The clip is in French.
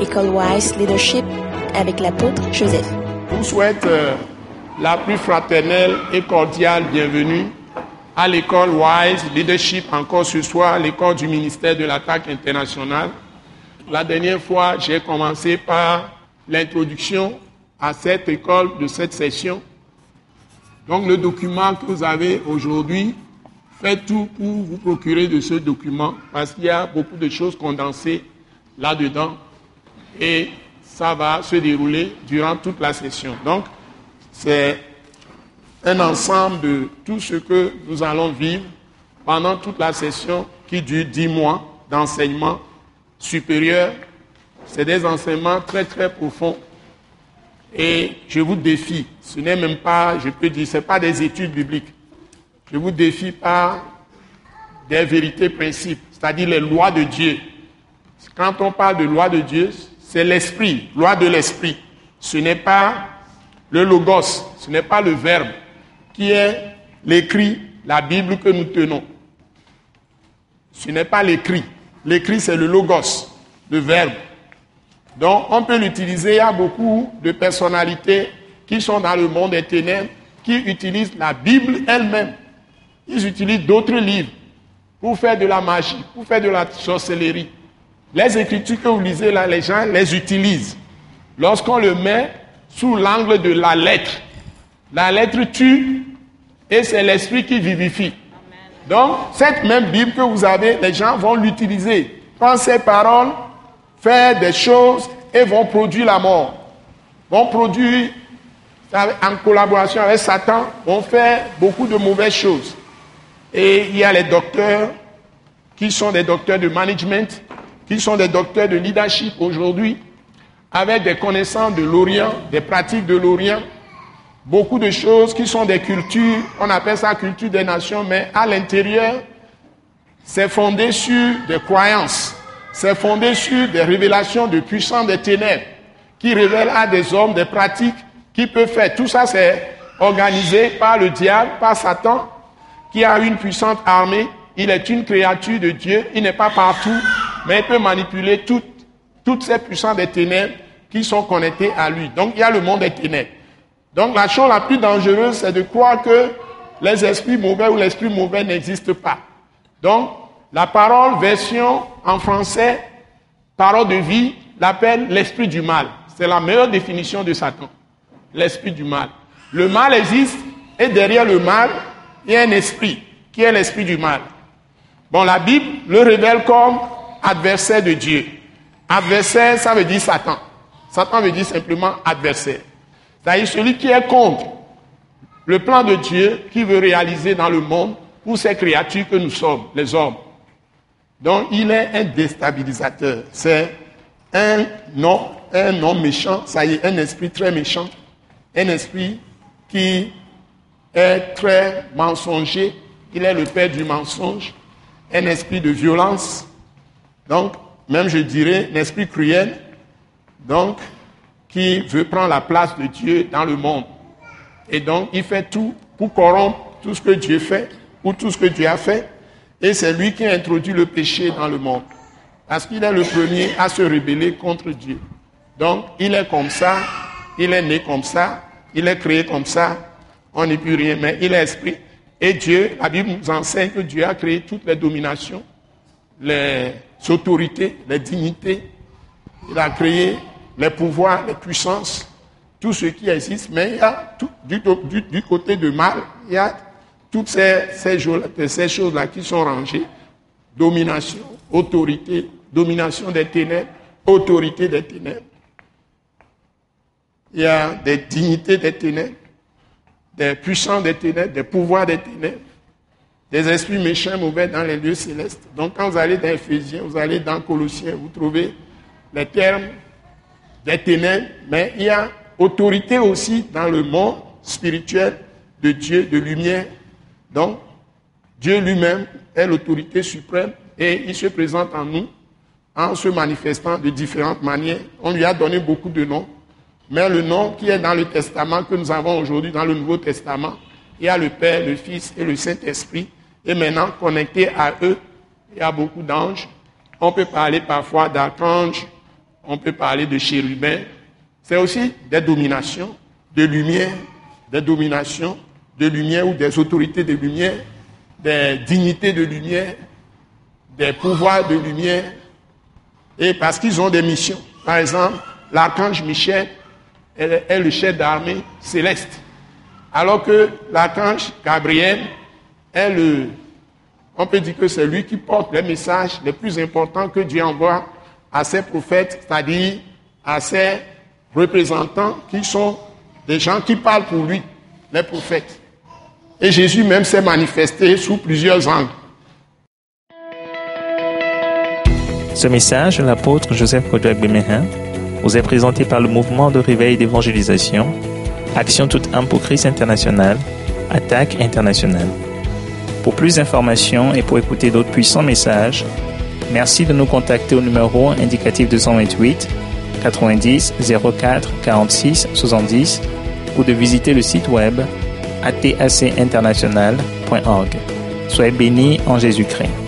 École Wise Leadership avec l'apôtre Joseph. Je vous souhaite euh, la plus fraternelle et cordiale bienvenue à l'école Wise Leadership encore ce soir, l'école du ministère de l'attaque internationale. La dernière fois, j'ai commencé par l'introduction à cette école de cette session. Donc le document que vous avez aujourd'hui, faites tout pour vous procurer de ce document parce qu'il y a beaucoup de choses condensées là-dedans et ça va se dérouler durant toute la session. Donc c'est un ensemble de tout ce que nous allons vivre pendant toute la session qui dure dix mois d'enseignement supérieur. C'est des enseignements très très profonds et je vous défie, ce n'est même pas, je peux dire, ce n'est pas des études bibliques. Je vous défie par des vérités principes, c'est-à-dire les lois de Dieu. Quand on parle de loi de Dieu, c'est l'esprit, loi de l'esprit. Ce n'est pas le logos, ce n'est pas le verbe qui est l'écrit, la Bible que nous tenons. Ce n'est pas l'écrit. L'écrit, c'est le logos, le verbe. Donc, on peut l'utiliser. Il y a beaucoup de personnalités qui sont dans le monde des ténèbres qui utilisent la Bible elle-même. Ils utilisent d'autres livres pour faire de la magie, pour faire de la sorcellerie. Les écritures que vous lisez là, les gens les utilisent. Lorsqu'on le met sous l'angle de la lettre, la lettre tue et c'est l'esprit qui vivifie. Donc, cette même Bible que vous avez, les gens vont l'utiliser. Quand ces paroles faire des choses et vont produire la mort. Vont produire, en collaboration avec Satan, vont faire beaucoup de mauvaises choses. Et il y a les docteurs qui sont des docteurs de management, qui sont des docteurs de leadership aujourd'hui, avec des connaissances de l'Orient, des pratiques de l'Orient, beaucoup de choses qui sont des cultures, on appelle ça culture des nations, mais à l'intérieur, c'est fondé sur des croyances c'est fondé sur des révélations de puissance des ténèbres qui révèlent à des hommes des pratiques qui peuvent faire. Tout ça, c'est organisé par le diable, par Satan, qui a une puissante armée. Il est une créature de Dieu. Il n'est pas partout, mais il peut manipuler toutes, toutes ces puissances des ténèbres qui sont connectées à lui. Donc, il y a le monde des ténèbres. Donc, la chose la plus dangereuse, c'est de croire que les esprits mauvais ou l'esprit mauvais n'existent pas. Donc, la parole, version en français, parole de vie, l'appelle l'esprit du mal. C'est la meilleure définition de Satan. L'esprit du mal. Le mal existe et derrière le mal, il y a un esprit qui est l'esprit du mal. Bon, la Bible le révèle comme adversaire de Dieu. Adversaire, ça veut dire Satan. Satan veut dire simplement adversaire. C'est-à-dire celui qui est contre le plan de Dieu qui veut réaliser dans le monde pour ces créatures que nous sommes, les hommes. Donc il est un déstabilisateur. C'est un nom, un nom méchant, ça y est, un esprit très méchant, un esprit qui est très mensonger, il est le père du mensonge, un esprit de violence, donc même je dirais un esprit cruel, donc qui veut prendre la place de Dieu dans le monde. Et donc il fait tout pour corrompre tout ce que Dieu fait, ou tout ce que Dieu a fait, et c'est lui qui a introduit le péché dans le monde. Parce qu'il est le premier à se rebeller contre Dieu. Donc, il est comme ça, il est né comme ça, il est créé comme ça, on n'est plus rien, mais il est esprit. Et Dieu, la Bible nous enseigne que Dieu a créé toutes les dominations, les autorités, les dignités. Il a créé les pouvoirs, les puissances, tout ce qui existe. Mais il y a du, côté du mal, il y a toutes ces, ces choses-là qui sont rangées, domination, autorité, domination des ténèbres, autorité des ténèbres. Il y a des dignités des ténèbres, des puissants des ténèbres, des pouvoirs des ténèbres, des esprits méchants mauvais dans les lieux célestes. Donc quand vous allez dans Ephésiens, vous allez dans Colossiens, vous trouvez les termes des ténèbres, mais il y a autorité aussi dans le monde spirituel de Dieu, de lumière, donc, Dieu lui-même est l'autorité suprême et il se présente en nous en se manifestant de différentes manières. On lui a donné beaucoup de noms, mais le nom qui est dans le testament que nous avons aujourd'hui, dans le Nouveau Testament, il y a le Père, le Fils et le Saint-Esprit. Et maintenant, connecté à eux, il y a beaucoup d'anges. On peut parler parfois d'archanges, on peut parler de chérubins. C'est aussi des dominations de lumière, des dominations de lumière ou des autorités de lumière, des dignités de lumière, des pouvoirs de lumière, et parce qu'ils ont des missions. Par exemple, l'archange Michel est le chef d'armée céleste, alors que l'archange Gabriel le, on peut dire que c'est lui qui porte les messages les plus importants que Dieu envoie à ses prophètes, c'est-à-dire à ses représentants qui sont des gens qui parlent pour lui, les prophètes. Et Jésus même s'est manifesté sous plusieurs angles. Ce message, l'apôtre Joseph Kodouak Bemehin, vous est présenté par le mouvement de réveil d'évangélisation, Action toute âme pour Christ international, Attaque internationale. Pour plus d'informations et pour écouter d'autres puissants messages, merci de nous contacter au numéro indicatif 228 90 04 46 70 ou de visiter le site web atacinternational.org. Soyez bénis en Jésus-Christ.